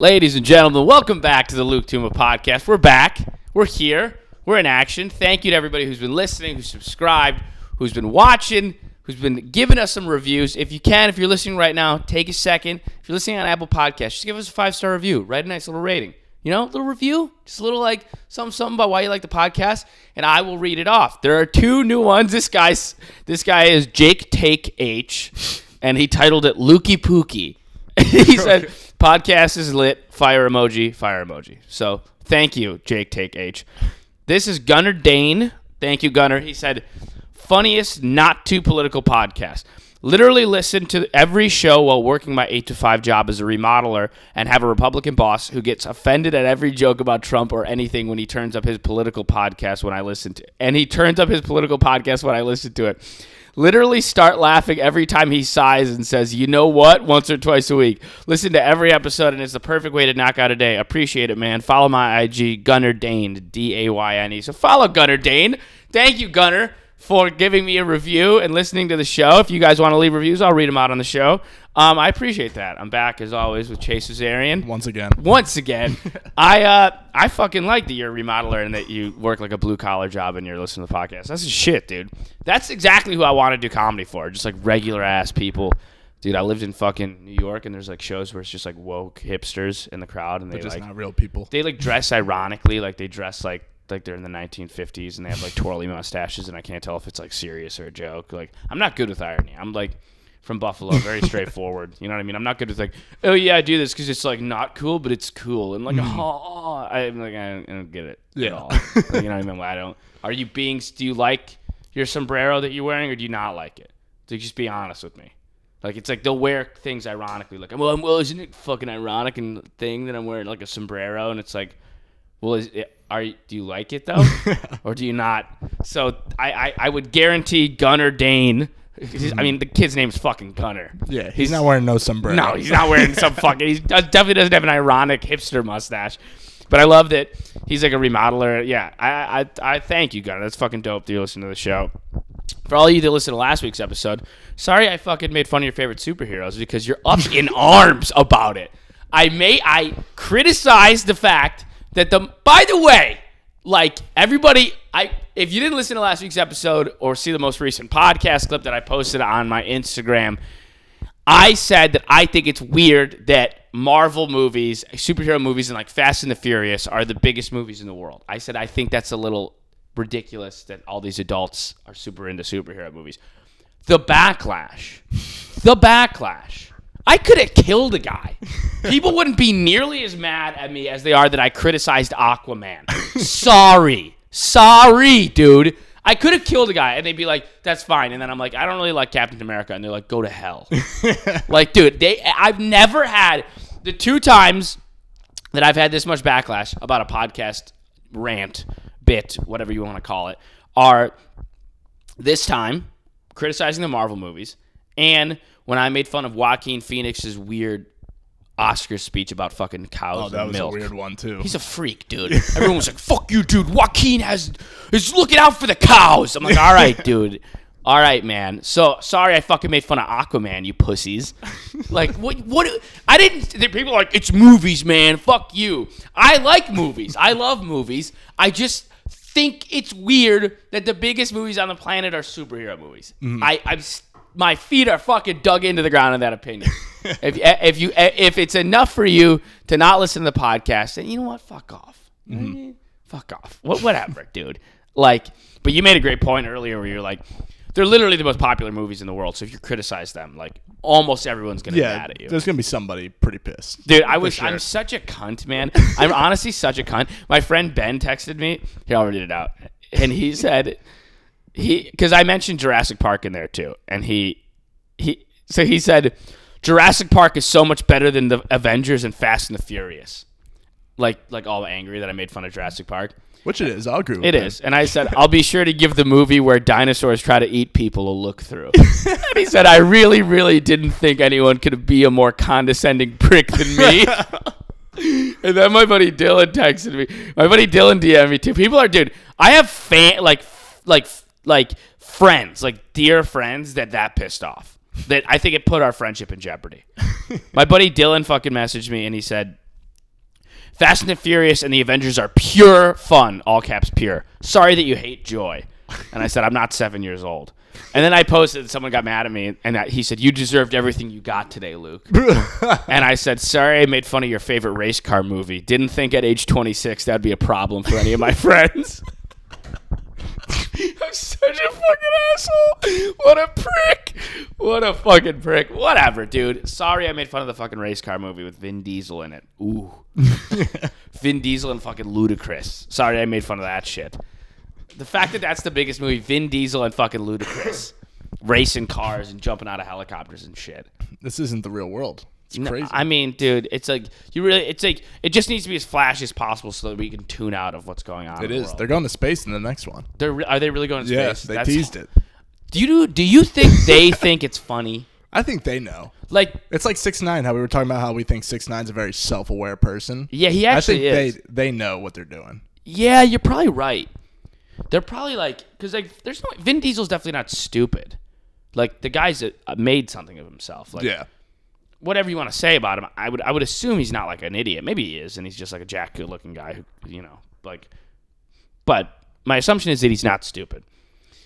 Ladies and gentlemen, welcome back to the Luke Tuma podcast. We're back. We're here. We're in action. Thank you to everybody who's been listening, who's subscribed, who's been watching, who's been giving us some reviews. If you can, if you're listening right now, take a second. If you're listening on Apple Podcasts, just give us a five star review. Write a nice little rating. You know, a little review, just a little like something, something about why you like the podcast, and I will read it off. There are two new ones. This guy's this guy is Jake Take H, and he titled it Lukey Pookie. he said, "Podcast is lit. Fire emoji. Fire emoji." So thank you, Jake Take H. This is Gunnar Dayne. Thank you, Gunnar. He said, "Funniest not too political podcast." Literally listen to every show while working my 8 to 5 job as a remodeler and have a Republican boss who gets offended at every joke about Trump or anything when he turns up his political podcast when I listen to it. and he turns up his political podcast when I listen to it. Literally start laughing every time he sighs and says, "You know what?" once or twice a week. Listen to every episode and it's the perfect way to knock out a day. Appreciate it, man. Follow my IG Gunner Dayne, D A Y N E. So follow Gunner Dayne. Thank you, Gunnar for giving me a review and listening to the show. If you guys want to leave reviews, I'll read them out on the show. Um, I appreciate that. I'm back as always with Chase Azarian. Once again. Once again, I uh, I fucking like that you're a remodeler and that you work like a blue collar job and you're listening to the podcast. That's shit, dude. That's exactly who I want to do comedy for. Just like regular ass people. Dude, I lived in fucking New York and there's like shows where it's just like woke hipsters in the crowd and they But just like not real people. they like dress ironically, like they dress like like they're in the 1950s and they have like twirly mustaches, and I can't tell if it's like serious or a joke. Like I'm not good with irony. I'm like from Buffalo, very straightforward. You know what I mean? I'm not good with like, oh yeah, I do this because it's like not cool, but it's cool, and like, oh, I'm like I don't, I don't get it at Yeah. all. Like, you know what I mean? I don't. Are you being? Do you like your sombrero that you're wearing, or do you not like it? So just be honest with me. Like it's like they'll wear things ironically, like well, well, isn't it fucking ironic and thing that I'm wearing like a sombrero, and it's like, well, is it, are you, do you like it though, or do you not? So I, I, I would guarantee Gunner Dayne. I mean, the kid's name's fucking Gunner. Yeah, he's, not wearing no sombrero. No, he's not wearing some fucking. He uh, definitely doesn't have an ironic hipster mustache. But I love that he's like a remodeler. Yeah, I I, I thank you, Gunner. That's fucking dope that you listen to the show. For all of you that listened to last week's episode, sorry I fucking made fun of your favorite superheroes because you're up in arms about it. I may I criticized the fact that the by the way, like everybody I if you didn't listen to last week's episode or see the most recent podcast clip that I posted on my Instagram, I said that I think it's weird that Marvel movies, superhero movies, and like Fast and the Furious are the biggest movies in the world. I said I think that's a little ridiculous that all these adults are super into superhero movies. The backlash, the backlash. I could have killed a guy. People wouldn't be nearly as mad at me as they are that I criticized Aquaman. Sorry. Sorry, dude. I could have killed a guy and they'd be like, that's fine. And then I'm like, I don't really like Captain America. And they're like, go to hell. like, dude, they I've never had the two times that I've had this much backlash about a podcast rant, bit, whatever you want to call it, are this time criticizing the Marvel movies and when I made fun of Joaquin Phoenix's weird Oscar speech about fucking cows Oh, that was milk. a weird one too. He's a freak, dude. Everyone was like, "Fuck you, dude." Joaquin has is looking out for the cows. I'm like, "All right, dude. All right, man." So sorry, I fucking made fun of Aquaman, you pussies. Like, what? What? I didn't. People are like, "It's movies, man. Fuck you." I like movies. I love movies. I just think it's weird that the biggest movies on the planet are superhero movies. Mm-hmm. I, I'm. My feet are fucking dug into the ground in that opinion. if eh, if you eh, if it's enough for you to not listen to the podcast, then you know what? Fuck off. You know what I? Mm-hmm. Fuck off. What whatever, dude. Like, but you made a great point earlier where you're like, they're literally the most popular movies in the world. So if you criticize them, like almost everyone's gonna be yeah, mad at you. there's gonna be somebody pretty pissed. Dude, I was sure. I'm such a cunt, man. I'm honestly such a cunt. My friend Ben texted me. Here, I'll read it out. And he said he because I mentioned Jurassic Park in there too. And he he so he said Jurassic Park is so much better than the Avengers and Fast and the Furious. Like like all angry that I made fun of Jurassic Park. Which it is. I'll agree with It that. is. And I said, I'll be sure to give the movie where dinosaurs try to eat people a look through. and he said, I really, really didn't think anyone could be a more condescending prick than me. and then my buddy Dylan texted me. My buddy Dylan DM'd me too. People are, dude, I have fan, like, like, like friends, like dear friends that that pissed off. That I think it put our friendship in jeopardy. my buddy Dylan fucking messaged me and he said, Fast and the Furious and the Avengers are pure fun, all caps pure. Sorry that you hate joy. And I said, I'm not seven years old. And then I posted, and someone got mad at me, and that- he said, You deserved everything you got today, Luke. and I said, Sorry I made fun of your favorite race car movie. Didn't think at age 26 that'd be a problem for any of my friends. I'm such a fucking asshole. What a prick. What a fucking prick. Whatever, dude. Sorry I made fun of the fucking race car movie with Vin Diesel in it. Ooh. Vin Diesel and fucking Ludacris. Sorry I made fun of that shit. The fact that that's the biggest movie, Vin Diesel and fucking Ludacris. Racing cars and jumping out of helicopters and shit. This isn't the real world. It's No. I mean, dude, it's like you really. It's like it just needs to be as flashy as possible so that we can tune out of what's going on. it the is. world. They're going to space in the next one. They're re- are they really going to Yes, space? they That's- teased it. Do you do? Do you think they think it's funny? I think they know. Like, It's like six nine. How we were talking about how we think six nine's a very self aware person. yeah, he I actually think is. they they know what they're doing. Yeah, you're probably right. They're probably like, because like, there's no Vin Diesel's definitely not stupid. Like the guy's uh, made something of himself. Like, Yeah. Whatever you want to say about him, I would I would assume he's not like an idiot. Maybe he is, and he's just like a jack good looking guy who you know like. But my assumption is that he's not stupid.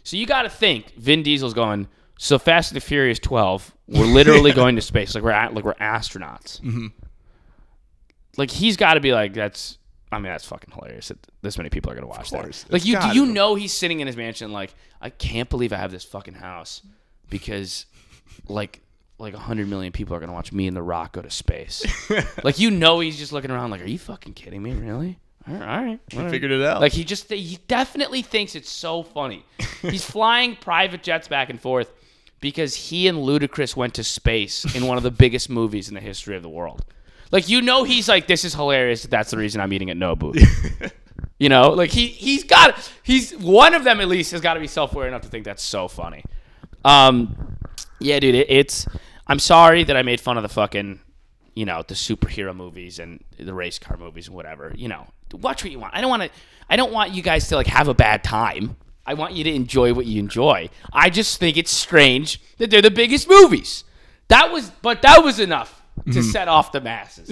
So you got to think Vin Diesel's going. So Fast and the Furious 12, we're literally going to space. Like we're at, like we're astronauts. Mm-hmm. Like he's got to be like that's. I mean that's fucking hilarious that this many people are gonna watch that. Like you, do you be. know he's sitting in his mansion like I can't believe I have this fucking house because like like 100 million people are going to watch me and the rock go to space like you know he's just looking around like are you fucking kidding me really all right, all right whatever." Figured it out. like he just he definitely thinks it's so funny he's flying private jets back and forth because he and Ludacris went to space in one of the biggest movies in the history of the world like you know he's like this is hilarious that's the reason i'm eating at nobu you know, like he he's got he's one of them at least has got to be self aware enough to think that's so funny. Um, yeah, dude, it, it's. I'm sorry that I made fun of the fucking, you know, the superhero movies and the race car movies and whatever. You know, watch what you want. I don't want to. I don't want you guys to like have a bad time. I want you to enjoy what you enjoy. I just think it's strange that they're the biggest movies. That was, but that was enough to mm-hmm. set off the masses.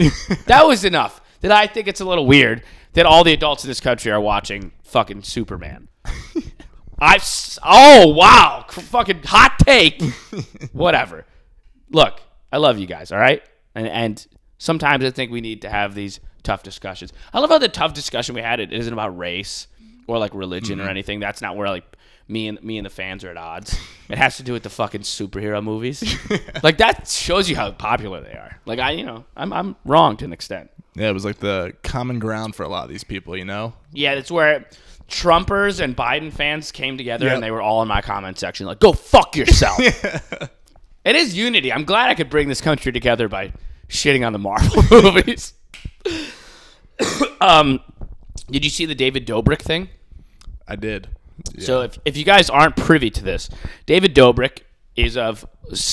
that was enough. That I think it's a little weird that all the adults in this country are watching fucking Superman. I oh wow, fucking hot take. Whatever. Look, I love you guys. All right, and and sometimes I think we need to have these tough discussions. I love how the tough discussion we had it isn't about race or like religion or mm-hmm. anything. That's not where like me and me and the fans are at odds. It has to do with the fucking superhero movies. like that shows you how popular they are. Like I, you know, I'm I'm wrong to an extent. yeah, it was like the common ground for a lot of these people. You know. Yeah, that's where Trumpers and Biden fans came together Yep. and they were all in my comment section like, "Go fuck yourself." it is unity. I'm glad I could bring this country together by shitting on the Marvel movies. um, did you see the David Dobrik thing? I did. So if, if you guys aren't privy to this, David Dobrik is of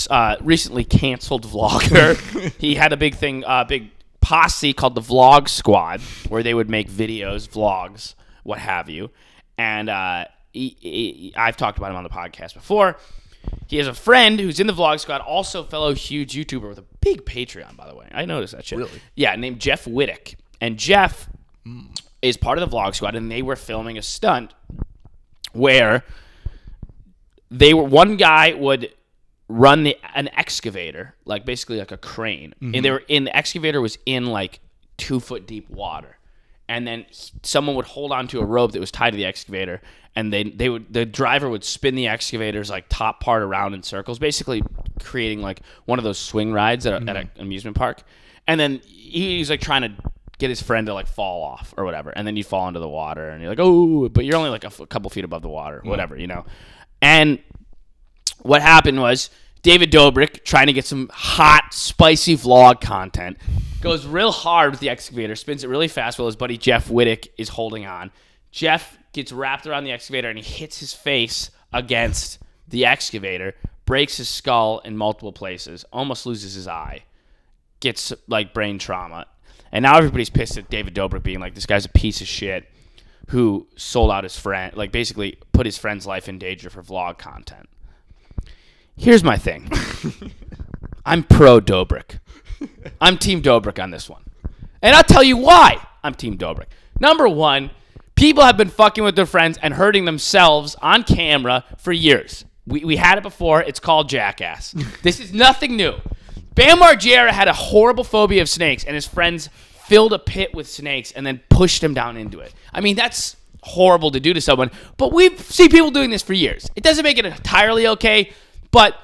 uh, recently canceled vlogger. he had a big thing, uh, big posse called the Vlog Squad, where they would make videos, vlogs, what have you. And uh, he, he- I've talked about him on the podcast before. He has a friend who's in the Vlog Squad, also fellow huge YouTuber with a big Patreon, by the way. I noticed that shit. Really? Yeah, named Jeff Wittek. And Jeff is part of the Vlog Squad, and they were filming a stunt where they were one guy would run the, an excavator, like basically like a crane, and mm-hmm. they were in the excavator was in like two foot deep water, and then someone would hold onto a rope that was tied to the excavator, and they they would the driver would spin the excavator's like top part around in circles, basically creating like one of those swing rides at, a, at an mm-hmm. amusement park, and then he was like trying to get his friend to like fall off or whatever, and then you fall into the water, and you're like, oh, but you're only like a, f- a couple feet above the water, mm-hmm. whatever, you know, and what happened was David Dobrik trying to get some hot, spicy vlog content goes real hard with the excavator, spins it really fast while his buddy Jeff Wittek is holding on. Jeff gets wrapped around the excavator and he hits his face against the excavator, breaks his skull in multiple places, almost loses his eye, gets like brain trauma. And now everybody's pissed at David Dobrik being like, this guy's a piece of shit who sold out his friend, like basically put his friend's life in danger for vlog content. Here's my thing. I'm pro Dobrik. I'm Team Dobrik on this one. And I'll tell you why I'm Team Dobrik. Number one, people have been fucking with their friends and hurting themselves on camera for years. We, we had it before. It's called Jackass. this is nothing new. Bam Margera had a horrible phobia of snakes, and his friends filled a pit with snakes and then pushed him down into it. I mean, that's horrible to do to someone, but we've seen people doing this for years. It doesn't make it entirely okay, but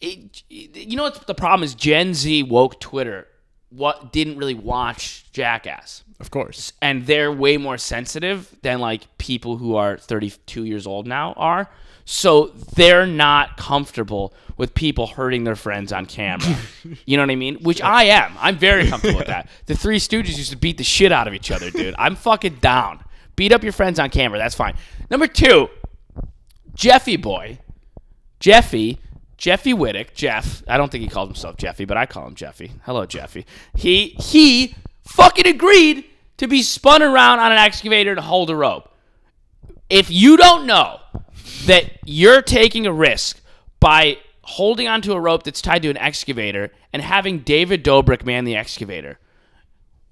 it, you know what the problem is? Gen Z woke Twitter what didn't really watch Jackass Of course. and they're way more sensitive than like people who are 32 years old now are. So they're not comfortable with people hurting their friends on camera. you know what I mean? Which I am. I'm very comfortable with that. The Three Stooges used to beat the shit out of each other, dude. I'm fucking down. Beat up your friends on camera. That's fine. Number two, Jeffy boy, Jeffy, Jeffy Wittek, Jeff. I don't think he calls himself Jeffy, but I call him Jeffy. Hello, Jeffy. He he fucking agreed to be spun around on an excavator to hold a rope. If you don't know that you're taking a risk by holding onto a rope that's tied to an excavator and having David Dobrik man the excavator.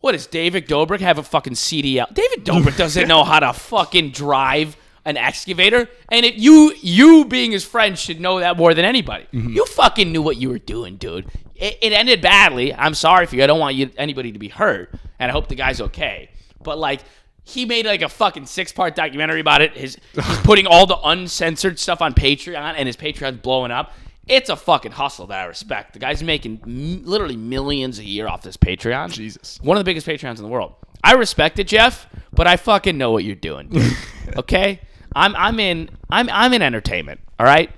What does David Dobrik have a fucking CDL? David Dobrik doesn't know how to fucking drive an excavator, and it, you you being his friend should know that more than anybody. Mm-hmm. You fucking knew what you were doing, dude. It, it ended badly. I'm sorry for you. I don't want you anybody to be hurt, and I hope the guy's okay. But like. He made like a fucking six part documentary about it. His he's putting all the uncensored stuff on Patreon, and his Patreon's blowing up. It's a fucking hustle that I respect. The guy's making m- literally millions a year off this Patreon. Jesus. One of the biggest Patreons in the world. I respect it, Jeff, but I fucking know what you're doing. dude. okay? I'm I'm in I'm I'm in entertainment, all right?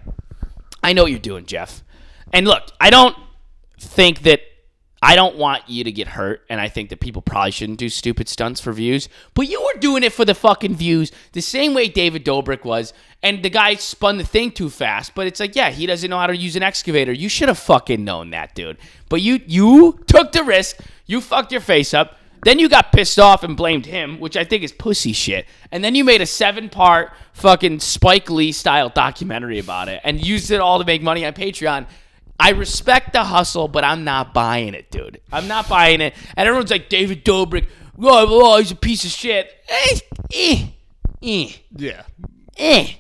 I know what you're doing, Jeff. And look, I don't think that I don't want you to get hurt, and I think that people probably shouldn't do stupid stunts for views. But you were doing it for the fucking views, the same way David Dobrik was, and the guy spun the thing too fast. But it's like, yeah, he doesn't know how to use an excavator. You should have fucking known that, dude. But you you took the risk. You fucked your face up. Then you got pissed off and blamed him, which I think is pussy shit. And then you made a seven part fucking Spike Lee style documentary about it and used it all to make money on Patreon. I respect the hustle, but I'm not buying it, dude. I'm not buying it. And everyone's like, David Dobrik, oh, oh he's a piece of shit. Eh, eh, eh, Yeah. eh.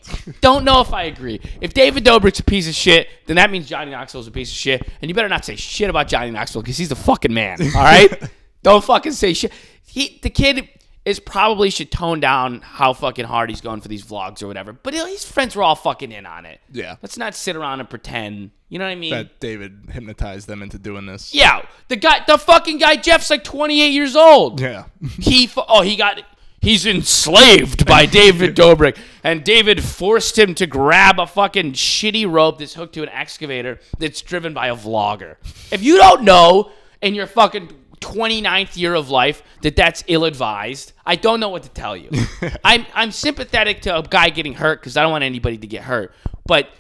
Don't know if I agree. If David Dobrik's a piece of shit, then that means Johnny Knoxville's a piece of shit. And you better not say shit about Johnny Knoxville because he's the fucking man. All right? Don't fucking say shit. He, the kid is probably should tone down how fucking hard he's going for these vlogs or whatever. But his friends were all fucking in on it. Yeah. Let's not sit around and pretend. You know what I mean? That David hypnotized them into doing this. yeah. The guy, the fucking guy, Jeff's like 28 years old. Yeah. He oh he got he's enslaved by David Dobrik and David forced him to grab a fucking shitty rope that's hooked to an excavator that's driven by a vlogger. If you don't know and you're fucking 29th year of life that that's ill-advised, I don't know what to tell you. I'm I'm sympathetic to a guy getting hurt cuz I don't want anybody to get hurt. But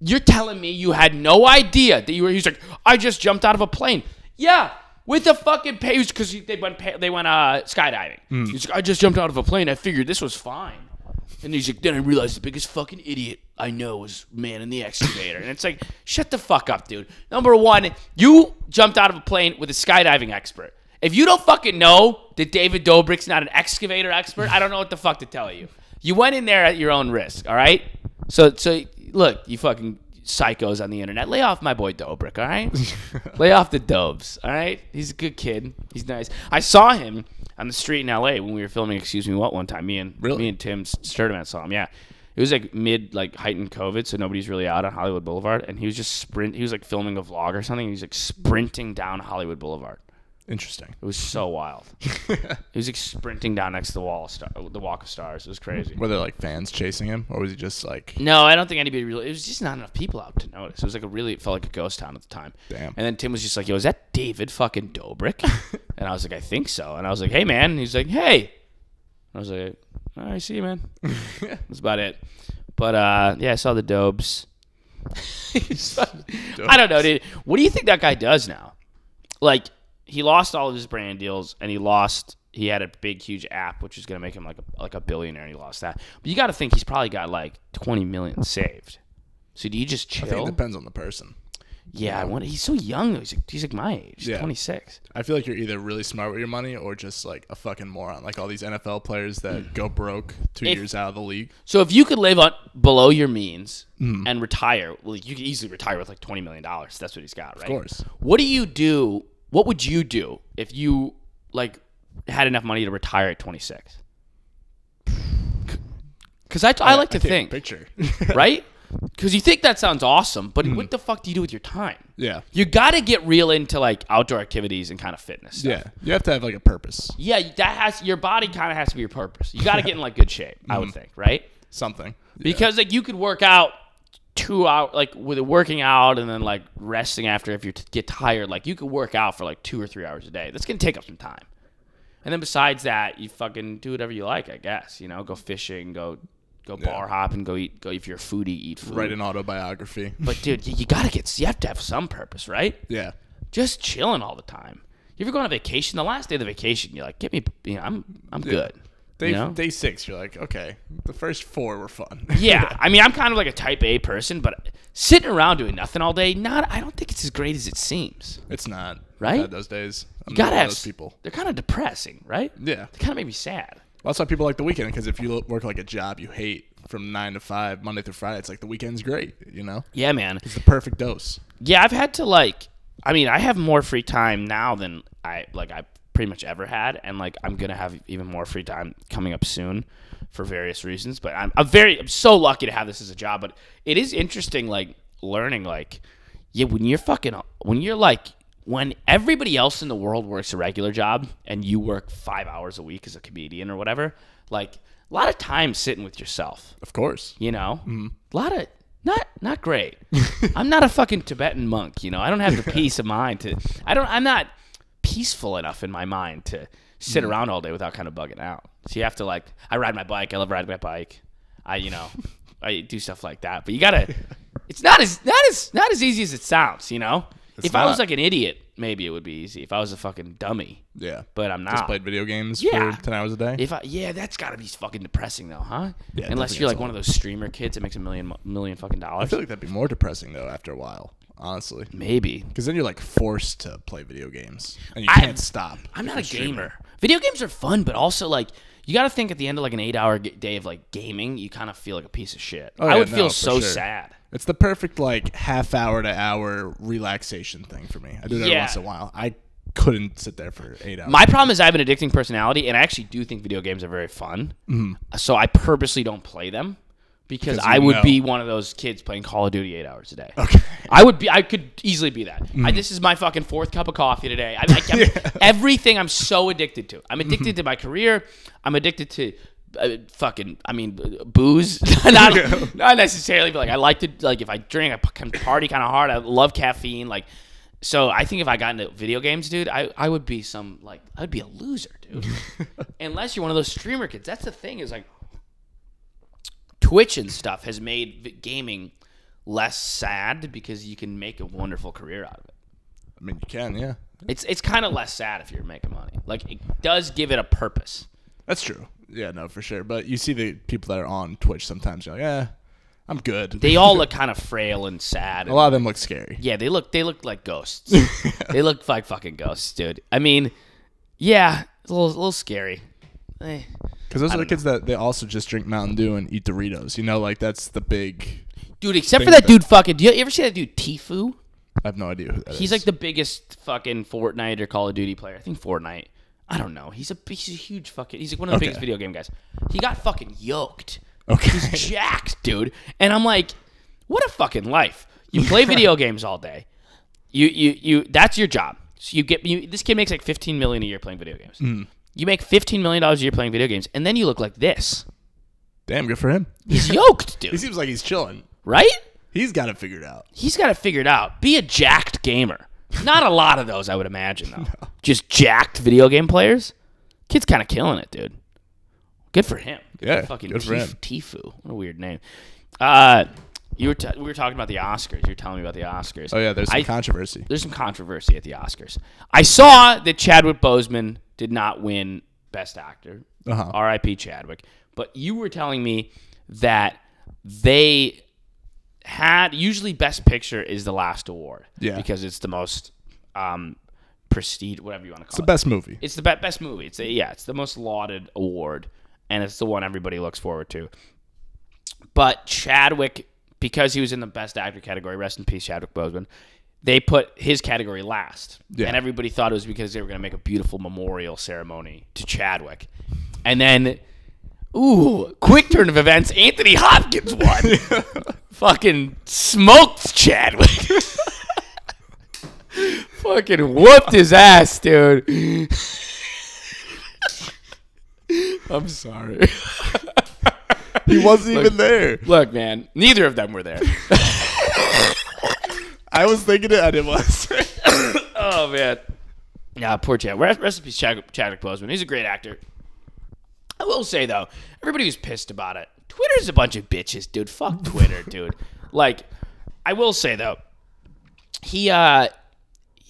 you're telling me you had no idea that you were. He's like, I just jumped out of a plane. Yeah, with a fucking page because they went they went uh, skydiving. He's like, I just jumped out of a plane. I figured this was fine. And he's like, then I realized the biggest fucking idiot I know was man in the excavator. and it's like, shut the fuck up, dude. Number one, you jumped out of a plane with a skydiving expert. If you don't fucking know that David Dobrik's not an excavator expert, I don't know what the fuck to tell you. You went in there at your own risk, all right? So, so look, you fucking psychos on the internet, lay off my boy Dobrik, all right? lay off the Dobes, all right? He's a good kid. He's nice. I saw him on the street in L.A. when we were filming Excuse Me What one time. Me and Really? me and Tim Sturdivant saw him. Yeah, it was like mid like heightened COVID, so nobody's really out on Hollywood Boulevard, and he was just sprint. He was like filming a vlog or something. And he was like sprinting down Hollywood Boulevard. Interesting. It was so wild. he was like sprinting down next to the wall, of star, the Walk of Stars. It was crazy. Were there like fans chasing him, or was he just like? No, I don't think anybody really. It was just not enough people out to notice. It was like a really. It felt like a ghost town at the time. Damn. And then Tim was just like, "Yo, is that David fucking Dobrik?" and I was like, "I think so." And I was like, "Hey, man." And he's like, "Hey." I was like, "All right, see you, man." That's about it. But uh, yeah, I saw the Dobes. I don't know, dude. What do you think that guy does now? Like, he lost all of his brand deals, and he lost. He had a big, huge app, which is gonna make him like a like a billionaire. And he lost that. But you got to think he's probably got like twenty million saved. So do you just I think chill? it depends on the person. Yeah, I want. He's so young. though. He's like, he's like my age. Yeah. Twenty six. I feel like you're either really smart with your money or just like a fucking moron. Like all these NFL players that go broke two If- years out of the league. So if you could live on below your means Mm-hmm. and retire, well, you could easily retire with like twenty million dollars. That's what he's got, right? Of course. What do you do? What would you do if you like had enough money to retire at twenty six? Because I, I like to can't think, picture. right? Because you think that sounds awesome, but mm. what the fuck do you do with your time? yeah. You got to get real into like outdoor activities and kind of fitness. Stuff. Yeah. You have to have like a purpose. Yeah, that has your body kind of has to be your purpose. You got to get in like good shape, I would mm. think, right? Something. Yeah. Because like you could work out two hours, like with working out and then like resting after if you t- get tired. Like you could work out for like two or three hours a day. That's gonna take up some time. And then besides that, you fucking do whatever you like, I guess. You know, go fishing, go go bar hop and go eat, go if you're a foodie, eat food. write an autobiography. But dude, you, you gotta get, you have to have some purpose, right? yeah. Just chilling all the time. If You ever go on a vacation? The last day of the vacation, you're like, get me, you know, I'm I'm good. Day, you know? day six, you're like, okay, the first four were fun. Yeah, I mean, I'm kind of like a type A person, but sitting around doing nothing all day, not. I don't think it's as great as it seems. it's not. Right? Those days. I'm You gotta have those people. They're kind of depressing, right? Yeah. They kind of make me sad. That's why people like the weekend because if you work like a job you hate from nine to five, Monday through Friday, it's like the weekend's great. You know, Yeah, man. it's the perfect dose. Yeah, I've had to like. I mean, I have more free time now than I like. I pretty much ever had, and like I'm gonna have even more free time coming up soon for various reasons. But I'm, I'm very, I'm so lucky to have this as a job. But it is interesting, like learning, like yeah, when you're fucking, when you're like. When everybody else in the world works a regular job and you work five hours a week as a comedian or whatever, like a lot of time sitting with yourself Of course. you know mm-hmm. a lot of not not great i'm not a fucking tibetan monk you know i don't have the peace of mind to i don't i'm not peaceful enough in my mind to sit mm. around all day without kind of bugging out so you have to like i ride my bike i love riding my bike i you know i do stuff like that but you gotta it's not as not as not as easy as it sounds you know if i was like an idiot maybe it would be easy if i was a fucking dummy Yeah. but i'm not. Just not played video games Yeah. for ten hours a day. if I yeah, that's gotta be fucking depressing though, huh? Yeah, Unless you're like one of those streamer kids that makes a million million fucking dollars. I feel like that'd be more depressing though after a while, honestly, Maybe. because then you're like forced to play video games and you I- can't stop. I'm not a gamer. Video games are fun, but also like you got to think at the end of like an eight hour day of like gaming, you kind of feel like a piece of shit. Oh, I yeah, would no, feel so sure. sad. It's the perfect like half hour to hour relaxation thing for me. I do that Yeah. once in a while. I couldn't sit there for eight hours. My problem is I have an addicting personality, and I actually do think video games are very fun. Mm-hmm. So I purposely don't play them because, Mm-hmm. Because I would know. be one of those kids playing Call of Duty eight hours a day. okay. I would be. I could easily be that. Mm-hmm. I, this is my fucking fourth cup of coffee today. I, I, I'm- Everything I'm so addicted to. I'm addicted Mm-hmm. to my career. I'm addicted to uh, fucking. I mean, booze. not, not necessarily, but like I like to like if I drink, I can party kind of hard. I love caffeine. Like, so I think if I got into video games, dude, I I would be some like I would be a loser, dude. Unless you're one of those streamer kids. That's the thing is like Twitch and stuff has made gaming less sad because you can make a wonderful career out of it. I mean, you can, yeah. It's it's kind of less sad if you're making money. Like it does give it a purpose. That's true. Yeah, no, for sure. But you see the people that are on Twitch sometimes. You're like, yeah, I'm good. They all look kind of frail and sad. a and- lot of them look scary. yeah, they look they look like ghosts. they look like fucking ghosts, dude. I mean, yeah, it's a little, a little scary. Eh. Because those are the kids that they also just drink Mountain Dew and eat Doritos. You know, like that's the big. Dude, except for that dude fucking. Do you ever see that dude Tfue? I have no idea who that He's is. like the biggest fucking Fortnite or Call of Duty player. I think Fortnite. I don't know. He's a he's a huge fucking. He's like one of the Okay. biggest video game guys. He got fucking yoked. Okay. He's jacked, dude. And I'm like, what a fucking life. You play video games all day. You you you. That's your job. So you get you. This kid makes like 15 million a year playing video games. Mm-hmm. You make 15 million dollars a year playing video games, and then you look like this. Damn, good for him. He's yoked, dude. He seems like he's chilling. Right? He's got it figured out. He's got it figured out. Be a jacked gamer. Not a lot of those, I would imagine, though. Just jacked video game players. Kid's kind of killing it, dude. Good for him. Yeah, fucking good for Tif- him. Tfue. What a weird name. Uh, you were t- we were talking about the Oscars. You were telling me about the Oscars. Oh yeah, there's some I- controversy. There's some controversy at the Oscars. I saw that Chadwick Boseman did not win Best Actor. Uh-huh. R.I.P. Chadwick. But you were telling me that they had usually Best Picture is the last award. Yeah. because it's the most um, prestige, whatever you want to call it. It's the it. best movie. It's the be- best movie. It's a, yeah, it's the most lauded award, and it's the one everybody looks forward to. But Chadwick, because he was in the Best Actor category, rest in peace, Chadwick Boseman. They put his category last, Yeah. and everybody thought it was because they were going to make a beautiful memorial ceremony to Chadwick, and then, ooh, quick turn of events, Anthony Hopkins won. Fucking smoked Chadwick. Fucking whooped his ass, dude. I'm sorry. He wasn't even there. Look, man, neither of them were there. I was thinking it. I didn't want to say. oh man. Yeah, poor Chad. Rest, rest in peace, Chad, Chadwick Boseman. He's a great actor. I will say though, everybody was pissed about it. Twitter's a bunch of bitches, dude. Fuck Twitter, dude. Like, I will say though, he, uh,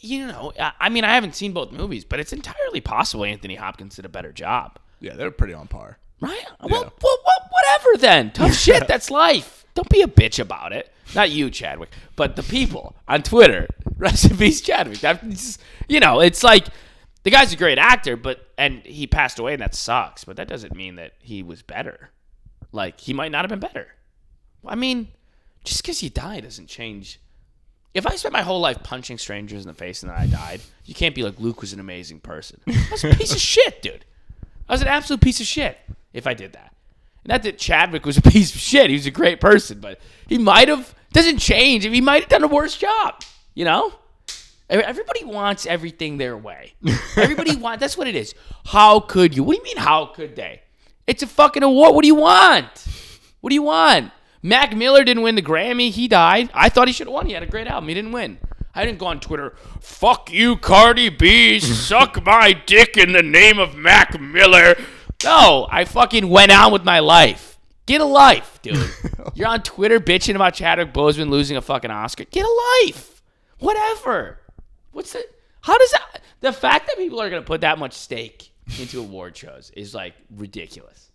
you know, I mean, I haven't seen both movies, but it's entirely possible Anthony Hopkins did a better job. Yeah, they're pretty on par. Right? Well, well, well, whatever then. Tough shit. That's life. Don't be a bitch about it. Not you, Chadwick, but the people on Twitter. Peace, Chadwick. That's, you know, it's like the guy's a great actor, but and he passed away, and that sucks. But that doesn't mean that he was better. Like he might not have been better. I mean, just because you die doesn't change. If I spent my whole life punching strangers in the face and then I died, you can't be like Luke was an amazing person. I was a piece of shit, dude. I was an absolute piece of shit if I did that. Not that Chadwick was a piece of shit. He was a great person, but he might have doesn't change. He might have done a worse job. You know? Everybody wants everything their way. Everybody wants that's what it is. How could you? What do you mean how could they? It's a fucking award. What do you want? What do you want? Mac Miller didn't win the Grammy. He died. I thought he should have won. He had a great album. He didn't win. I didn't go on Twitter, fuck you, Cardi B, suck my dick in the name of Mac Miller. No, I fucking went on with my life. Get a life, dude. You're on Twitter bitching about Chadwick Boseman losing a fucking Oscar. Get a life. Whatever. What's the how does that the fact that people are gonna put that much stake into award shows is like ridiculous.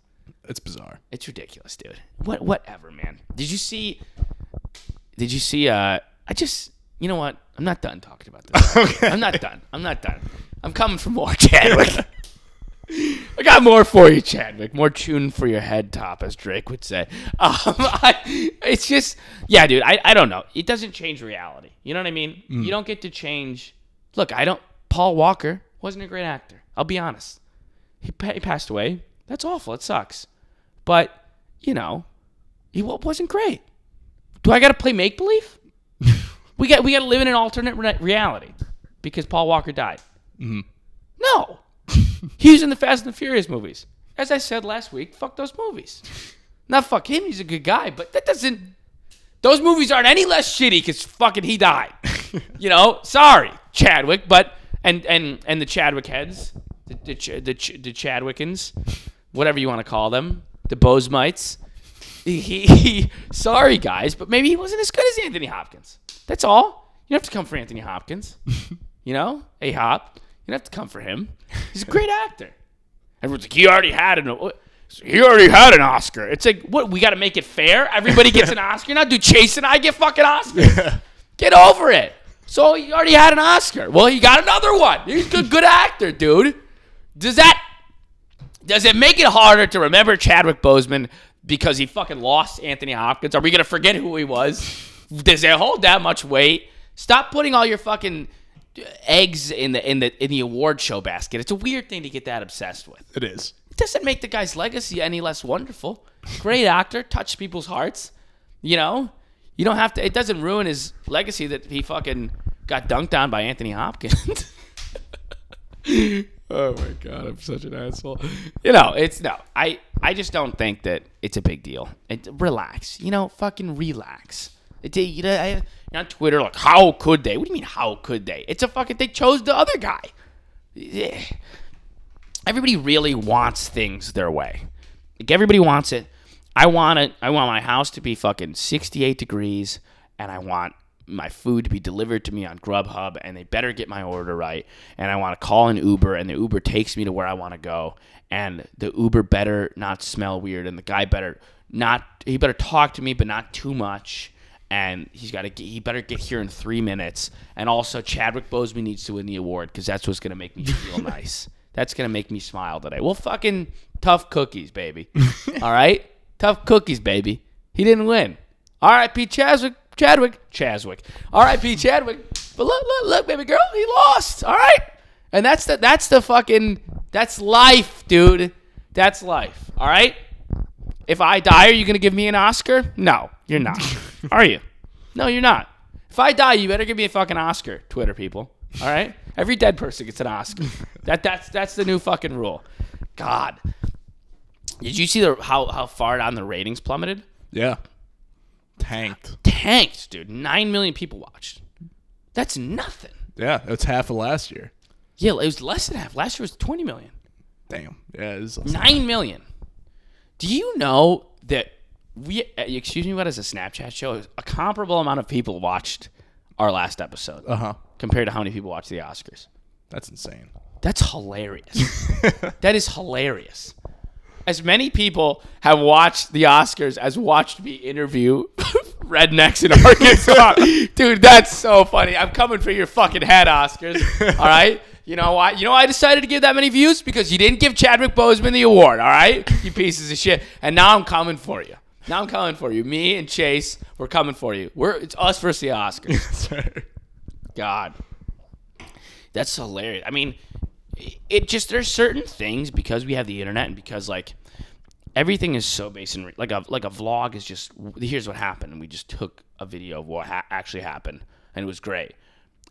It's bizarre. It's ridiculous, dude. What whatever, man. Did you see Did you see uh I just you know what? I'm not done talking about this. okay. I'm not done. I'm not done. I'm coming for more, Chadwick. I got more for you, Chadwick. More tune for your head top, as Drake would say. Um, I, it's just, yeah, dude. I, I don't know. It doesn't change reality. You know what I mean? You don't get to change. Look, I don't. Paul Walker wasn't a great actor. I'll be honest. He, he passed away. That's awful. It sucks. But you know, he wasn't great. Do I got to play make believe? we got we got to live in an alternate re- reality because Paul Walker died. No, he was in the Fast and the Furious movies. As I said last week, fuck those movies. Not fuck him. He's a good guy, but that doesn't. Those movies aren't any less shitty because fucking he died. you know, sorry, Chadwick, but and and and the Chadwick heads, the the, the, the Chadwickans, whatever you want to call them, the Bosemites. He, he, sorry guys, but maybe he wasn't as good as Anthony Hopkins. That's all. You don't have to come for Anthony Hopkins. you know, a Hop. You don't have to come for him. He's a great actor. Everyone's like, he already had an. He already had an Oscar. It's like, what? We got to make it fair. Everybody gets an Oscar now. Do Chase and I get fucking Oscars? Get over it. So he already had an Oscar. Well, he got another one. He's a good, good actor, dude. Does that does it make it harder to remember Chadwick Boseman because he fucking lost Anthony Hopkins? Are we gonna forget who he was? Does it hold that much weight? Stop putting all your fucking eggs in the in the in the award show basket. It's a weird thing to get that obsessed with. It is. It doesn't make the guy's legacy any less wonderful. Great actor, touched people's hearts. You know, you don't have to. It doesn't ruin his legacy that he fucking got dunked on by Anthony Hopkins. oh my god, I'm such an asshole. You know, it's no. I I just don't think that it's a big deal. It, relax. You know, fucking relax. It, you know, I, on Twitter like, how could they? What do you mean, how could they? It's a fucking. They chose the other guy. Everybody really wants things their way. Like everybody wants it. I want it. I want my house to be fucking 68 degrees, and I want my food to be delivered to me on Grubhub, and they better get my order right. And I want to call an Uber, and the Uber takes me to where I want to go. And the Uber better not smell weird, and the guy better not. He better talk to me, but not too much. And he's got to get, he better get here in three minutes. And also, Chadwick Boseman needs to win the award because that's what's gonna make me feel nice. That's gonna make me smile today. Well, fucking tough cookies, baby. All right, tough cookies, baby. He didn't win. R.I.P. Chadwick. Chadwick. Chadwick. R.I.P. Chadwick. But look, look, look, baby girl, he lost. All right, and that's the that's the fucking that's life, dude. That's life. All right. If I die, are you gonna give me an Oscar? No, you're not. are you? No, you're not. If I die, you better give me a fucking Oscar, Twitter people. All right. Every dead person gets an Oscar. that that's that's the new fucking rule. God. Did you see the how how far down the ratings plummeted? Yeah. Tanked. Tanked, dude. Nine million people watched. That's nothing. Yeah, it's half of last year. Yeah, it was less than half. Last year was twenty million. Damn. Yeah, it is. Nine million. Do you know that we? uh, Excuse me, what is a Snapchat show? A comparable amount of people watched our last episode Uh huh. compared to how many people watched the Oscars. That's insane. That's hilarious. that is hilarious. As many people have watched the Oscars as watched me interview rednecks in Arkansas. Dude, that's so funny. I'm coming for your fucking head, Oscars. All right? You know why? You know why I decided to give that many views? Because you didn't give Chadwick Boseman the award, all right? You pieces of shit. And now I'm coming for you. Now I'm coming for you. Me and Chase, we're coming for you. We're it's us versus the Oscars. God. That's hilarious. I mean, it just there's certain things because we have the internet and because like everything is so based in like a like a vlog is just here's what happened and we just took a video of what ha- actually happened and it was great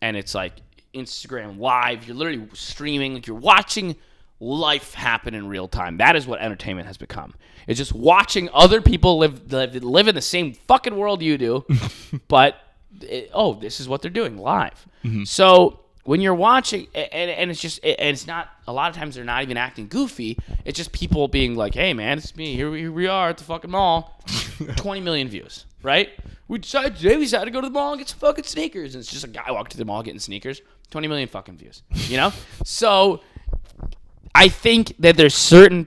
and it's like Instagram live. You're literally streaming like you're watching life happen in real time. That is what entertainment has become. It's just watching other people live live, live in the same fucking world you do but it, oh this is what they're doing live. Mm-hmm. So when you're watching and, and it's just and it's not a lot of times they're not even acting goofy. It's just people being like hey man it's me. Here we, here we are at the fucking mall. 20 million views right? We decided today we decided to go to the mall and get some fucking sneakers. And it's just a guy walking to the mall getting sneakers 20 million fucking views you know so i think that there's certain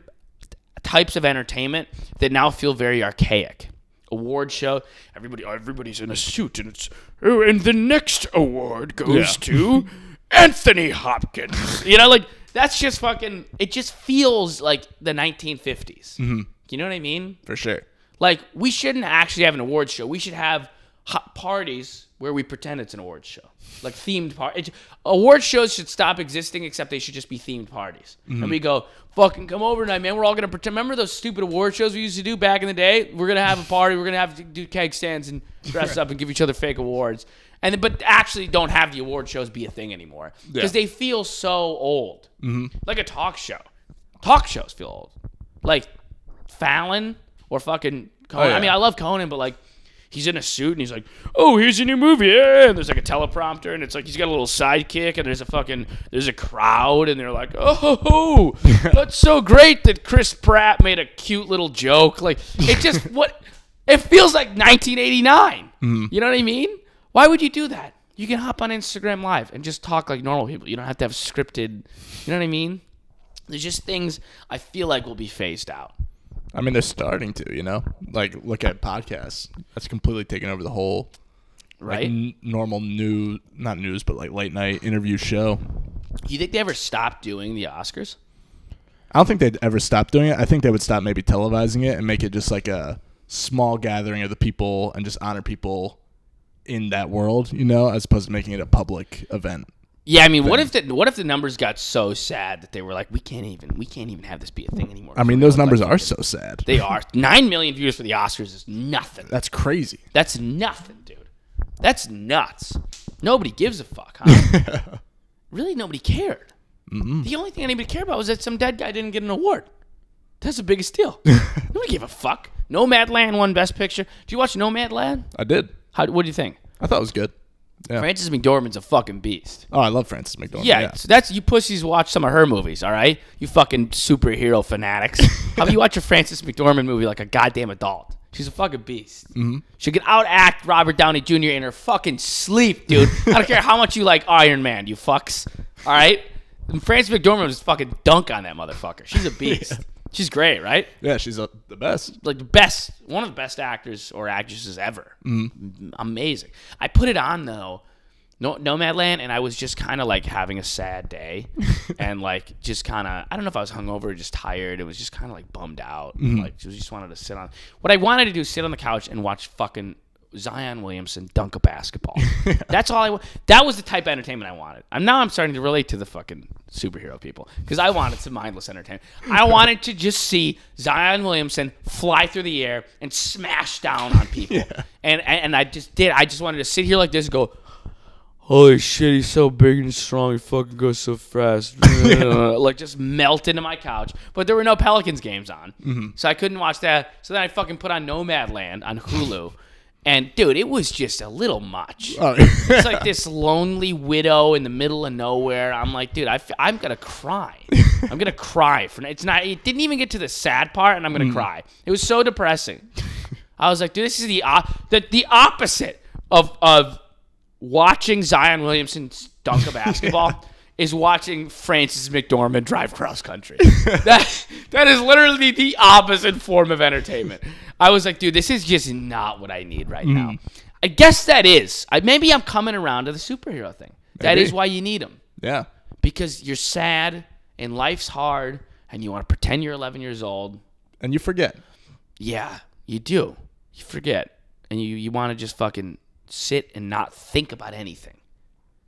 types of entertainment that now feel very archaic award show everybody everybody's in a suit and it's oh and the next award goes Yeah. to anthony hopkins you know like that's just fucking it just feels like the 1950s mm-hmm. you know what i mean For sure. like we shouldn't actually have an awards show we should have hot parties where we pretend it's an awards show like themed party. award shows should stop existing except they should just be themed parties. And we mhm. go fucking come over tonight man. We're all gonna pretend remember those stupid award shows we used to do back in the day? We're gonna have a party. We're gonna have to do keg stands and dress up and give each other fake awards. And but actually don't have the award shows be a thing anymore. Because Yeah. they feel so old. Mm-hmm. Like a talk show. Talk shows feel old. Like Fallon or fucking Conan. Oh, yeah. I mean, I love Conan, but like he's in a suit and he's like, "Oh, here's a new movie," yeah. and there's like a teleprompter, and it's like he's got a little sidekick, and there's a fucking there's a crowd, and they're like, "Oh, that's so great that Chris Pratt made a cute little joke." Like it just what it feels like 1989. Mm-hmm. You know what I mean? Why would you do that? You can hop on Instagram Live and just talk like normal people. You don't have to have scripted. You know what I mean? There's just things I feel like will be phased out. I mean, they're starting to, you know? Like, look at podcasts. That's completely taken over the whole like, Right? n- normal news, not news, but like late night interview show. Do you think they ever stopped doing the Oscars? I don't think they'd ever stop doing it. I think they would stop maybe televising it and make it just like a small gathering of the people and just honor people in that world, you know, as opposed to making it a public event. Yeah, I mean, what if the what if the numbers got so sad that they were like, we can't even we can't even have this be a thing anymore. I mean, those numbers are so sad. they are nine million views for the Oscars is nothing. That's crazy. That's nothing, dude. That's nuts. Nobody gives a fuck, huh? really, nobody cared. The only thing anybody cared about was that some dead guy didn't get an award. That's the biggest deal. nobody gave a fuck. Nomadland won Best Picture. Do you watch Nomadland? I did. How? What do you think? I thought it was good. Yeah. Frances McDormand's a fucking beast. Oh, I love Frances McDormand. Yeah, Yeah. so that's you pussies watch some of her movies, all right? You fucking superhero fanatics. How about you watch a Frances McDormand movie like a goddamn adult? She's a fucking beast. Mm-hmm. She can outact Robert Downey Jr. in her fucking sleep, dude. I don't care how much you like Iron Man, you fucks. All right, And France McDormand was fucking dunk on that motherfucker. She's a beast. She's great, right? Yeah, she's uh, the best. Like the best, one of the best actors or actresses ever. Amazing. I put it on though, no Nomadland, and I was just kind of like having a sad day, and like just kind of I don't know if I was hungover or just tired. It was just kind of like bummed out. Like just wanted to sit on. What I wanted to do is sit on the couch and watch fucking Zion Williamson dunk a basketball. That's all I. wa- That was the type of entertainment I wanted. And now I'm starting to relate to the fucking superhero people because I wanted some mindless entertainment. I wanted to just see Zion Williamson fly through the air and smash down on people. And, and and I just did. I just wanted to sit here like this, and go. Holy shit, he's so big and strong. He fucking goes so fast. like just melt into my couch. But there were no Pelicans games on. Mm-hmm. So I couldn't watch that. So then I fucking put on Nomadland on Hulu. And dude, it was just a little much. Oh, It's like this lonely widow in the middle of nowhere. I'm like, dude, I f- I'm gonna cry. I'm gonna cry for it's not. It didn't even get to the sad part, and I'm gonna mm. cry. It was so depressing. I was like, dude, this is the op- the, the opposite of of watching Zion Williamson dunk a basketball. Is watching Frances McDormand drive cross country. that that is literally the opposite form of entertainment. I was like, dude, this is just not what I need right now. Mm. I guess that is. I, maybe I'm coming around to the superhero thing. That Maybe. is why you need them yeah. because you're sad and life's hard and you want to pretend you're 11 years old. And you forget. Yeah, you do. You forget and you you want to just fucking sit and not think about anything.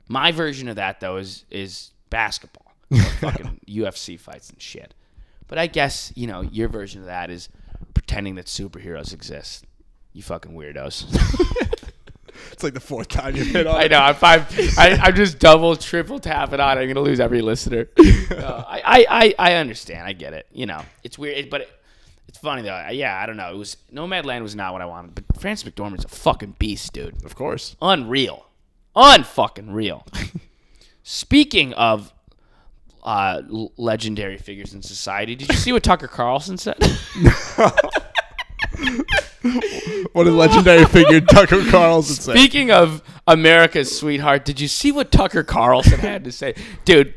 My version of that though is is basketball, fucking UFC fights and shit. But I guess you know your version of that is pretending that superheroes exist. You fucking weirdos. It's like the fourth time you've hit on. I know. I'm five. I, I'm just double, triple tapping on. I'm gonna lose every listener. Uh, I, I, I, I understand. I get it. You know, it's weird, it- but it, it's funny though. Yeah, I don't know. It was Nomadland was not what I wanted, but Frances McDormand's a fucking beast, dude. Of course. Unreal, unfucking real. Speaking of uh, legendary figures in society, did you see what Tucker Carlson said? What a legendary figure Tucker Carlson said. Speaking of America's sweetheart, did you see what Tucker Carlson had to say? Dude,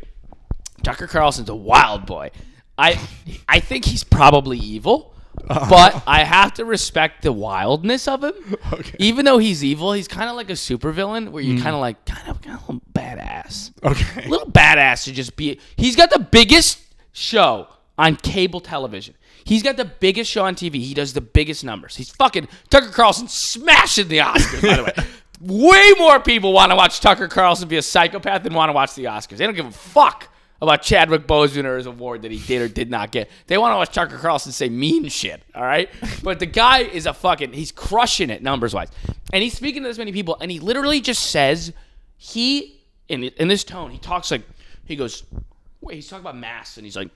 Tucker Carlson's a wild boy. I I think he's probably evil, but I have to respect the wildness of him. Okay. Even though he's evil, he's kind of like a supervillain where you're mm. kind of like kind of, kind of a little badass. Okay. A little badass to just be. He's got the biggest show on cable television. He's got the biggest show on TV. He does the biggest numbers. He's fucking Tucker Carlson smashing the Oscars. By the way, way more people want to watch Tucker Carlson be a psychopath than want to watch the Oscars. They don't give a fuck about Chadwick Boseman or his award that he did or did not get. They want to watch Tucker Carlson say mean shit. All right, but the guy is a fucking. He's crushing it numbers wise, and he's speaking to this many people, and he literally just says he in in this tone. He talks like he goes. Wait, he's talking about masks, and he's like.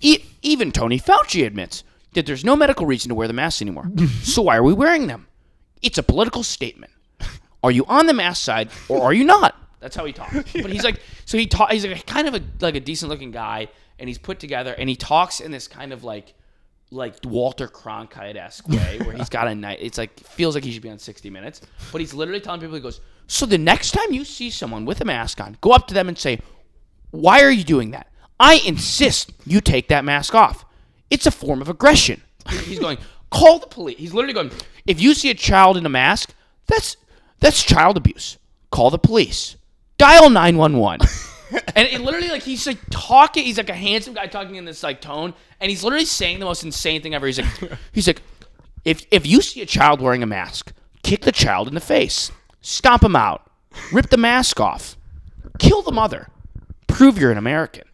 E- even Tony Fauci admits that there's no medical reason to wear the masks anymore. so why are we wearing them? It's a political statement. Are you on the mask side or are you not? That's how he talks. But he's like, so he talk, he's like kind of a like a decent looking guy, and he's put together, and he talks in this kind of like like Walter Cronkite esque way, where he's got a night. It's like feels like he should be on 60 Minutes, but he's literally telling people he goes. So the next time you see someone with a mask on, go up to them and say, why are you doing that? I insist you take that mask off. It's a form of aggression. He's going, call the police. He's literally going, if you see a child in a mask, that's that's child abuse. Call the police. Dial 911. and it literally like he's like talking, he's like a handsome guy talking in this like tone, and he's literally saying the most insane thing ever. He's like he's like, if if you see a child wearing a mask, kick the child in the face. Stomp him out. Rip the mask off. Kill the mother prove you're an American.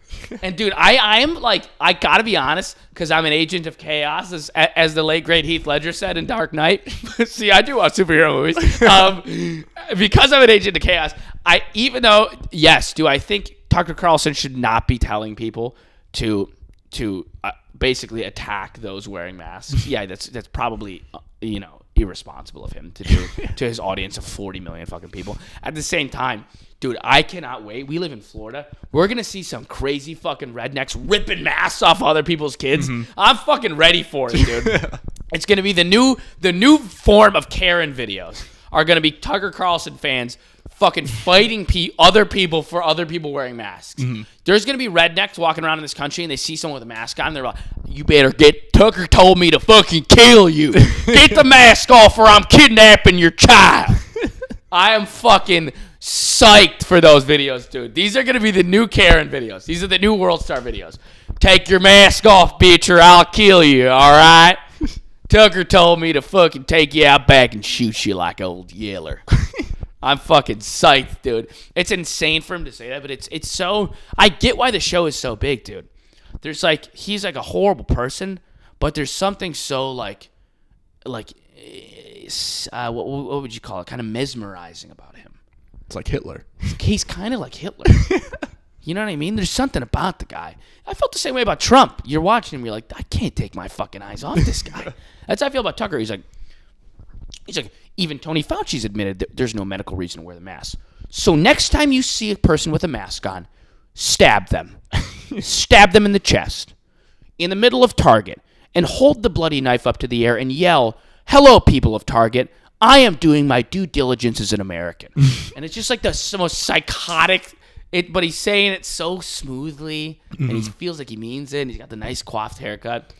And dude, I I am like I gotta be honest because I'm an agent of chaos, as as the late great Heath Ledger said in Dark Knight. See, I do watch superhero movies. Um, because I'm an agent of chaos, I even though yes, do I think Tucker Carlson should not be telling people to to uh, basically attack those wearing masks? yeah, that's that's probably uh, you know irresponsible of him to do to his audience of 40 million fucking people. At the same time, dude, I cannot wait. We live in Florida. We're gonna see some crazy fucking rednecks ripping masks off other people's kids. Mm-hmm. I'm fucking ready for it, dude. it's gonna be the new the new form of Karen videos. Are going to be Tucker Carlson fans fucking fighting pe- other people for other people wearing masks. Mm-hmm. There's going to be rednecks walking around in this country and they see someone with a mask on. They're like, you better get, Tucker told me to fucking kill you. Get the mask off or I'm kidnapping your child. I am fucking psyched for those videos, dude. These are going to be the new Karen videos. These are the new World Star videos. Take your mask off, bitch, or I'll kill you, all right? Tucker told me to fucking take you out back and shoot you like old Yeller. I'm fucking psyched, dude. It's insane for him to say that, but it's it's so I get why the show is so big, dude. There's like he's like a horrible person, but there's something so like like uh, what, what would you call it? Kind of mesmerizing about him. It's like Hitler. He's kind of like Hitler. you know what I mean? There's something about the guy. I felt the same way about Trump. You're watching him, you're like, I can't take my fucking eyes off this guy. That's how I feel about Tucker. He's like, he's like, even Tony Fauci's admitted that there's no medical reason to wear the mask. So next time you see a person with a mask on, stab them, stab them in the chest, in the middle of Target, and hold the bloody knife up to the air and yell, "Hello, people of Target." I am doing my due diligence as an American. and it's just like the most psychotic it but he's saying it so smoothly and he mm-hmm. feels like he means it and he's got the nice coiffed haircut.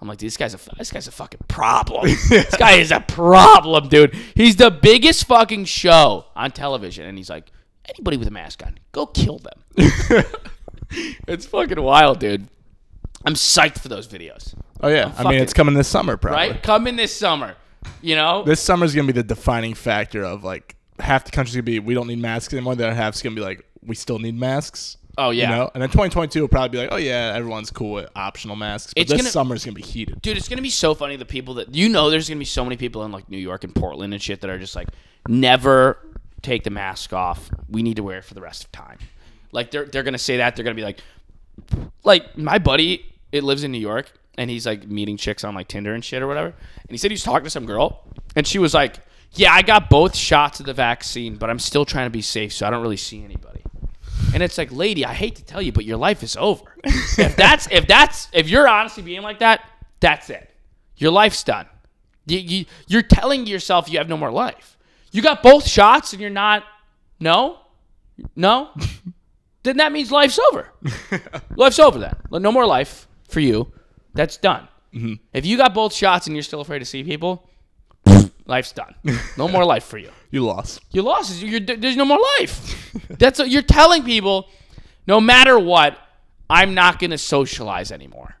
I'm like, this guy's a this guy's a fucking problem. this guy is a problem, dude. He's the biggest fucking show on television, and he's like, anybody with a mask on, go kill them. it's fucking wild, dude. I'm psyched for those videos. Oh yeah, I fucking- mean it's coming this summer, probably. Right, coming this summer. You know, This summer's gonna be the defining factor of like half the country's gonna be we don't need masks anymore. The other half's gonna be like we still need masks. Oh, yeah. you know? and then 2022 will probably be like, oh yeah, everyone's cool with optional masks. But It's this gonna- summer's gonna be heated. dude, it's gonna be so funny. The people that you know, there's gonna be so many people in like New York and Portland and shit that are just like, never take the mask off. We need to wear it for the rest of time. Like they're they're gonna say that. They're gonna be like, like my buddy, it lives in New York, and he's like meeting chicks on like Tinder and shit or whatever. And he said he was talking to some girl, and she was like, "Yeah, I got both shots of the vaccine, but I'm still trying to be safe, so I don't really see anybody." And it's like, lady, I hate to tell you, but your life is over. if that's if that's if you're honestly being like that, that's it. Your life's done. You, you you're telling yourself you have no more life. You got both shots and you're not. No, no. then that means life's over. life's over. Then no more life for you. That's done. Mm-hmm. If you got both shots and you're still afraid to see people, life's done. No more life for you. You lost. You lost. You're, there's no more life. That's what you're telling people. No matter what, I'm not gonna socialize anymore.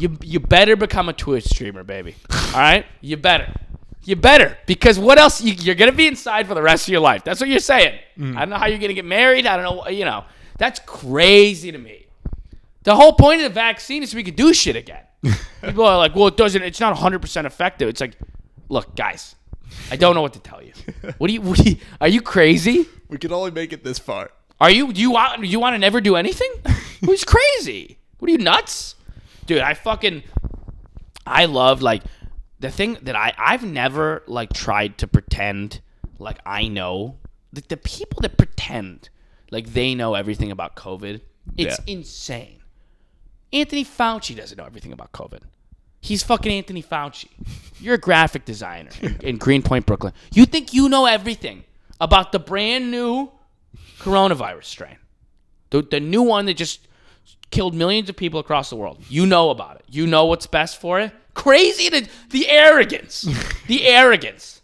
You you better become a Twitch streamer, baby. All right, you better. You better because what else? You, you're gonna be inside for the rest of your life. That's what you're saying. Mm. I don't know how you're gonna get married. I don't know. You know, that's crazy to me. The whole point of the vaccine is so we could do shit again. People are like, well, it doesn't. It's not 100 percent effective. It's like, look, guys, I don't know what to tell you. What do you? What do you are you crazy? We can only make it this far. Are you? Do you want? Do you want to never do anything? Who's crazy? What are you nuts, dude? I fucking, I love like the thing that I I've never like tried to pretend like I know. The, the people that pretend like they know everything about COVID, it's Yeah. insane. Anthony Fauci doesn't know everything about COVID. He's fucking Anthony Fauci. You're a graphic designer in, in Greenpoint, Brooklyn. You think you know everything about the brand new coronavirus strain, the, the new one that just killed millions of people across the world. You know about it. You know what's best for it. Crazy to the arrogance, the arrogance.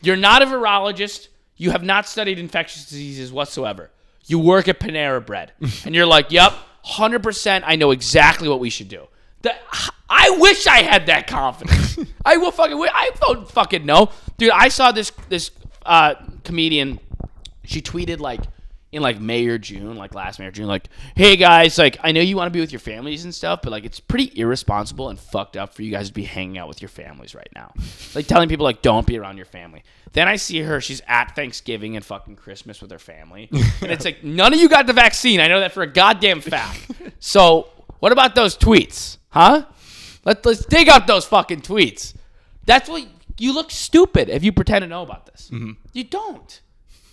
You're not a virologist. You have not studied infectious diseases whatsoever. You work at Panera Bread, and you're like, "Yep, hundred percent. I know exactly what we should do." The, I wish I had that confidence. I will fucking. I don't fucking know, dude. I saw this this uh, comedian she tweeted like in like May or June, like last May or June, like, "Hey guys, like I know you want to be with your families and stuff, but like it's pretty irresponsible and fucked up for you guys to be hanging out with your families right now. Like telling people like don't be around your family." Then I see her, she's at Thanksgiving and fucking Christmas with her family, and it's like none of you got the vaccine. I know that for a goddamn fact. So what about those tweets, huh? Let, let's dig up those fucking tweets. That's what you look stupid if you pretend to know about this. Mm-hmm. You don't.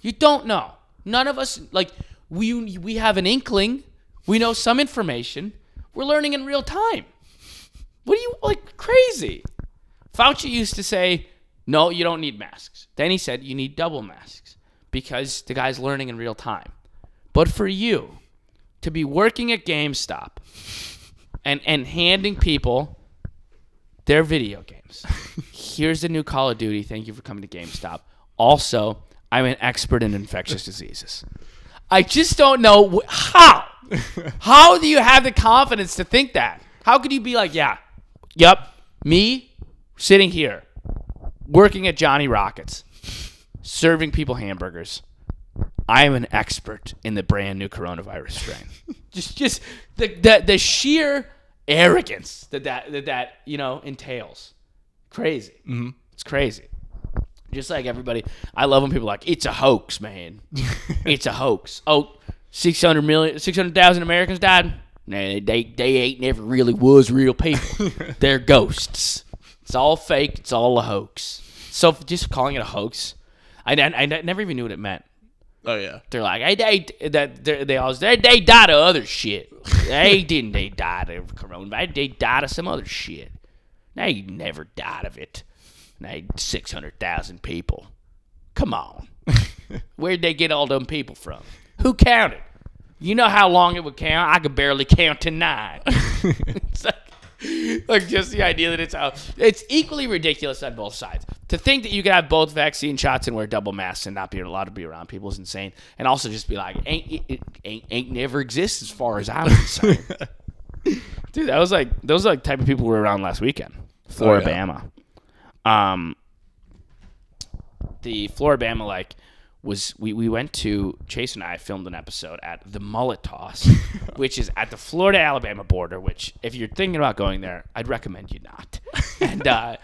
You don't know. None of us like we we have an inkling. We know some information. We're learning in real time. What are you like crazy? Fauci used to say No, you don't need masks. Then he said you need double masks because the guy's learning in real time. But for you to be working at GameStop and and handing people their video games. Here's the new Call of Duty. Thank you for coming to GameStop. Also, I'm an expert in infectious diseases. I just don't know wh- how. How do you have the confidence to think that? How could you be like, yeah, yep, me sitting here, working at Johnny Rockets, serving people hamburgers. I am an expert in the brand new coronavirus strain. just, just the, the the sheer arrogance that that that, that you know entails. Crazy. Mm-hmm. It's crazy. Just like everybody, I love when people are like it's a hoax, man. it's a hoax. Oh, 600 million, 600,000 Americans died. Nah, they they ain't never really was real people. They're ghosts. It's all fake. It's all a hoax. So just calling it a hoax, I, I, I never even knew what it meant. Oh yeah. They're like, hey, they that they, they always they, they died of other shit. they didn't. They died of coronavirus. They died of some other shit. They never died of it. They six hundred thousand people. Come on, where'd they get all them people from? Who counted? You know how long it would count? I could barely count to nine. it's like, just the idea that it's out. It's equally ridiculous on both sides. To think that you could have both vaccine shots and wear double masks and not be allowed to be around people is insane. And also just be like, ain't it, ain't ain't never exists as far as I'm concerned. Dude, that was like those are like type of people were around last weekend. Floribama. Um the Floribama like was we, we went to Chase and I filmed an episode at the Mullet Toss, which is at the Florida Alabama border. Which, if you're thinking about going there, I'd recommend you not. and uh,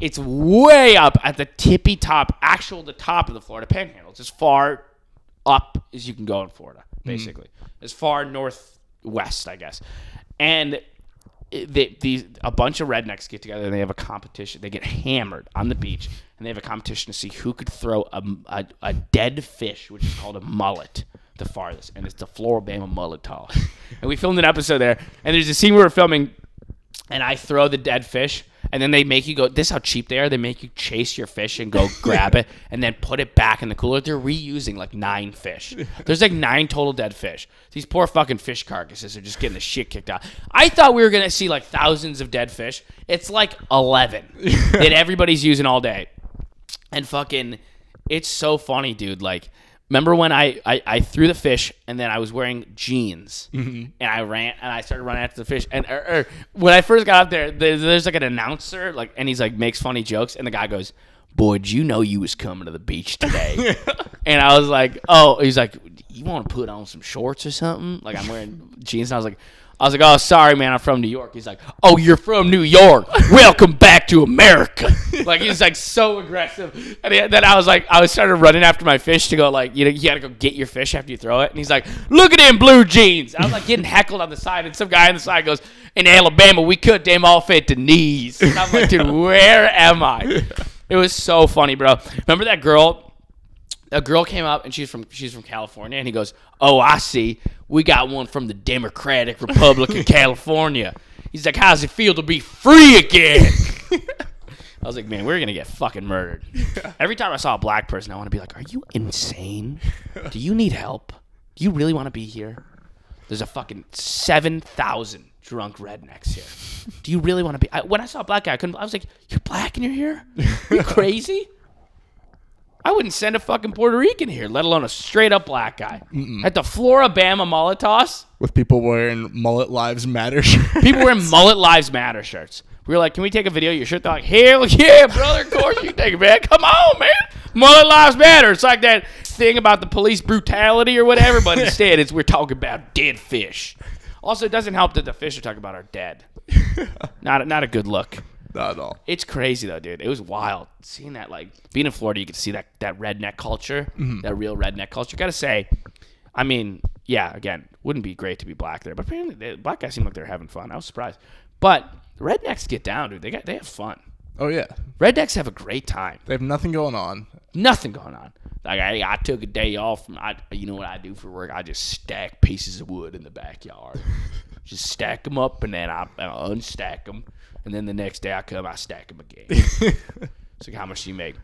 it's way up at the tippy top, actual the top of the Florida Panhandle. It's as far up as you can go in Florida, basically, as far northwest, I guess. And they, these a bunch of rednecks get together and they have a competition. They get hammered on the beach and they have a competition to see who could throw a, a, a dead fish, which is called a mullet, the farthest. And it's the Floribama mullet toss. and we filmed an episode there. And there's a scene we were filming, and I throw the dead fish. And then they make you go. This is how cheap they are. They make you chase your fish and go grab it, and then put it back in the cooler. They're reusing like nine fish. There's like nine total dead fish. These poor fucking fish carcasses are just getting the shit kicked out. I thought we were gonna see like thousands of dead fish. It's like eleven that everybody's using all day, and fucking, it's so funny, dude. Like, remember when I I, I threw the fish and then I was wearing jeans and I ran and I started running after the fish and er, er, when I first got up there, there's, there's like an announcer like and he's like makes funny jokes and the guy goes, "Boy, did you know you was coming to the beach today?" and I was like, "Oh," he's like, "You want to put on some shorts or something?" Like I'm wearing jeans and I was like. I was like, "Oh, sorry, man. I'm from New York." He's like, "Oh, you're from New York. Welcome back to America." like he's like so aggressive. And he- then I was like, I was started running after my fish to go like, you know, you gotta go get your fish after you throw it. And he's like, "Look at him blue jeans." I was like getting heckled on the side, and some guy on the side goes, "In Alabama, we cut them off at the knees." And I'm like, "Dude, where am I?" It was so funny, bro. Remember that girl? a girl came up and she's from she's from California and he goes, "Oh, I see. We got one from the Democratic Republic of California." He's like, "How's it feel to be free again?" I was like, "Man, we're gonna get fucking murdered." Every time I saw a black person, I want to be like, "Are you insane? Do you need help? Do you really want to be here?" There's a fucking seven thousand drunk rednecks here. Do you really want to be? I, when I saw a black guy, I couldn't. I was like, "You're black and you're here? You crazy?" I wouldn't send a fucking Puerto Rican here, let alone a straight up black guy. At the Floribama mullet toss, With people wearing mullet lives matter shirts. people wearing mullet lives matter shirts. We were like, "Can we take a video of your shirt?" They're like, "Hell yeah, brother! Of course you take it, man. Come on, man. Mullet lives matter." It's like that thing about the police brutality or whatever, but instead, it's we're talking about dead fish. Also, it doesn't help that the fish are talking about are dead. Not a, not a good look. Not at all. It's crazy though, dude. It was wild seeing that. Like being in Florida, you could see that that redneck culture, mm-hmm. that real redneck culture. Gotta say, I mean, yeah. Again, wouldn't be great to be black there, but apparently the black guys seem like they're having fun. I was surprised, but rednecks get down, dude. They got they have fun. Oh yeah. Rednecks have a great time. They have nothing going on. Nothing going on. Like I, I took a day off from. I, you know what I do for work? I just stack pieces of wood in the backyard. just stack them up, and then I, I unstack them, and then the next day I come, I stack them again. It's like, how much do you make?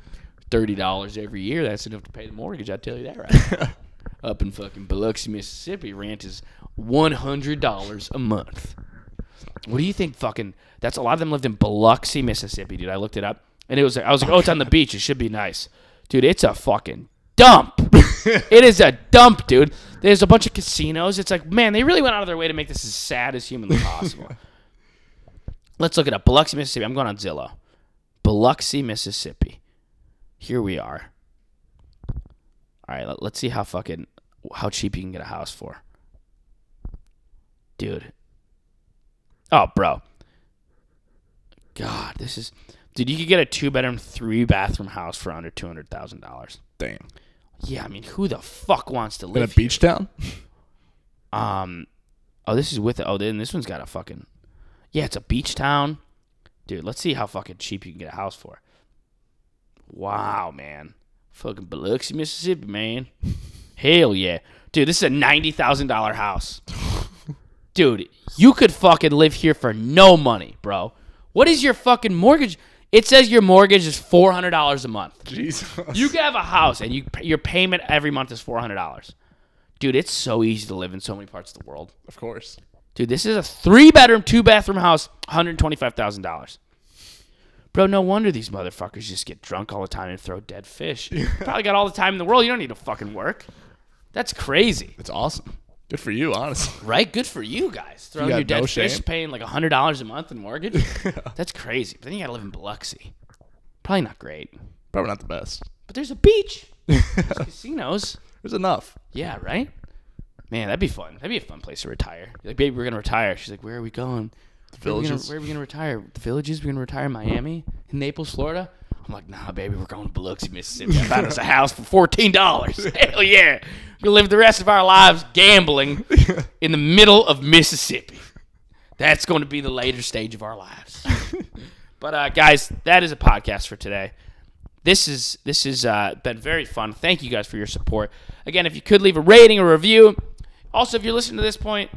Thirty dollars every year. That's enough to pay the mortgage. I tell you that right. Up in fucking Biloxi, Mississippi, rent is one hundred dollars a month. What do you think? Fucking that's a lot of them lived in Biloxi, Mississippi, dude. I looked it up, and it was. I was like, oh, it's on the beach. It should be nice, dude. It's a fucking dump. it is a dump, dude. There's a bunch of casinos. It's like, man, they really went out of their way to make this as sad as humanly possible. Let's look it up. Biloxi, Mississippi. I'm going on Zillow. Biloxi, Mississippi. Here we are. All right, let, let's see how fucking how cheap you can get a house for. Dude. Oh, bro. God, this is dude, you could get a two bedroom, three bathroom house for under two hundred thousand dollars. Damn. Yeah, I mean, who the fuck wants to live In a beach town? Um, oh, this is with oh, then this one's got a fucking yeah, it's a beach town, dude. Let's see how fucking cheap you can get a house for. Wow, man, fucking Biloxi, Mississippi, man. Hell yeah, dude. This is a ninety thousand dollar house, dude. You could fucking live here for no money, bro. What is your fucking mortgage? It says your mortgage is four hundred dollars a month. Jesus. You can have a house and you your payment every month is four hundred dollars. Dude, it's so easy to live in so many parts of the world. of course. Dude, this is a three bedroom, two bathroom house, one hundred twenty five thousand dollars. Bro, no wonder these motherfuckers just get drunk all the time and throw dead fish. Probably got all the time in the world. You don't need to fucking work. That's crazy, It's awesome. Good for you, honestly. right? Good for you guys. Throwing got your dead no fish, shame. paying like hundred dollars a month in mortgage. That's crazy. But then you gotta live in Biloxi. Probably not great. Probably not the best. But there's a beach. There's casinos. There's enough. Yeah, right? Man, that'd be fun. That'd be a fun place to retire. You're like, baby, we're gonna retire. She's like, where are we going? Where are we gonna- Villages. Where are we gonna retire? The villages? We're gonna retire in Miami? In Naples, Florida? I'm like, nah, baby, we're going to Biloxi, Mississippi. I found us a house for fourteen dollars. Hell yeah. We're gonna live the rest of our lives gambling in the middle of Mississippi. That's going to be the later stage of our lives. but uh, guys, that is a podcast for today this is this has uh, been very fun. Thank you guys for your support. Again, if you could leave a rating or review. Also, if you're listening to this point,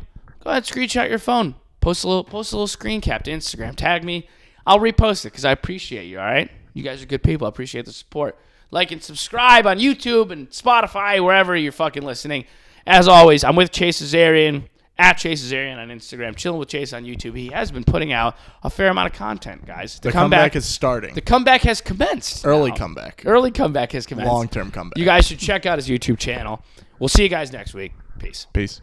go ahead and screenshot your phone. Post a little post a little screen cap to Instagram. Tag me. I'll repost it because I appreciate you. All right, you guys are good people. I appreciate the support. Like and subscribe on YouTube and Spotify, wherever you're fucking listening. As always, I'm with Chase Azarian at Chase Azarian on Instagram, chilling with Chase on YouTube. He has been putting out a fair amount of content, guys. The comeback, is starting. The comeback has commenced. Early now. comeback. Early comeback has commenced. Long term comeback. You guys should check out his YouTube channel. We'll see you guys next week. Peace. Peace.